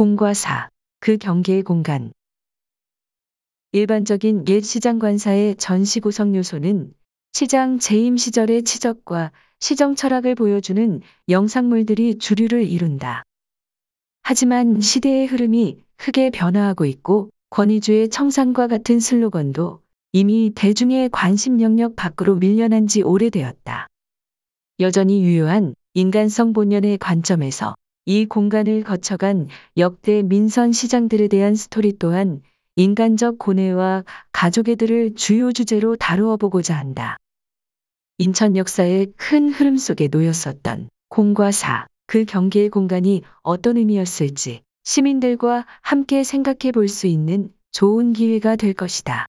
공과 사, 그 경계의 공간. 일반적인 옛 시장 관사의 전시 구성 요소는 시장 재임 시절의 치적과 시정 철학을 보여주는 영상물들이 주류를 이룬다. 하지만 시대의 흐름이 크게 변화하고 있고 권위주의 청산과 같은 슬로건도 이미 대중의 관심 영역 밖으로 밀려난 지 오래되었다. 여전히 유효한 인간성 본연의 관점에서 이 공간을 거쳐간 역대 민선 시장들에 대한 스토리 또한 인간적 고뇌와 가족애들을 주요 주제로 다루어 보고자 한다. 인천 역사의 큰 흐름 속에 놓였었던 공과 사, 그 경계의 공간이 어떤 의미였을지 시민들과 함께 생각해 볼 수 있는 좋은 기회가 될 것이다.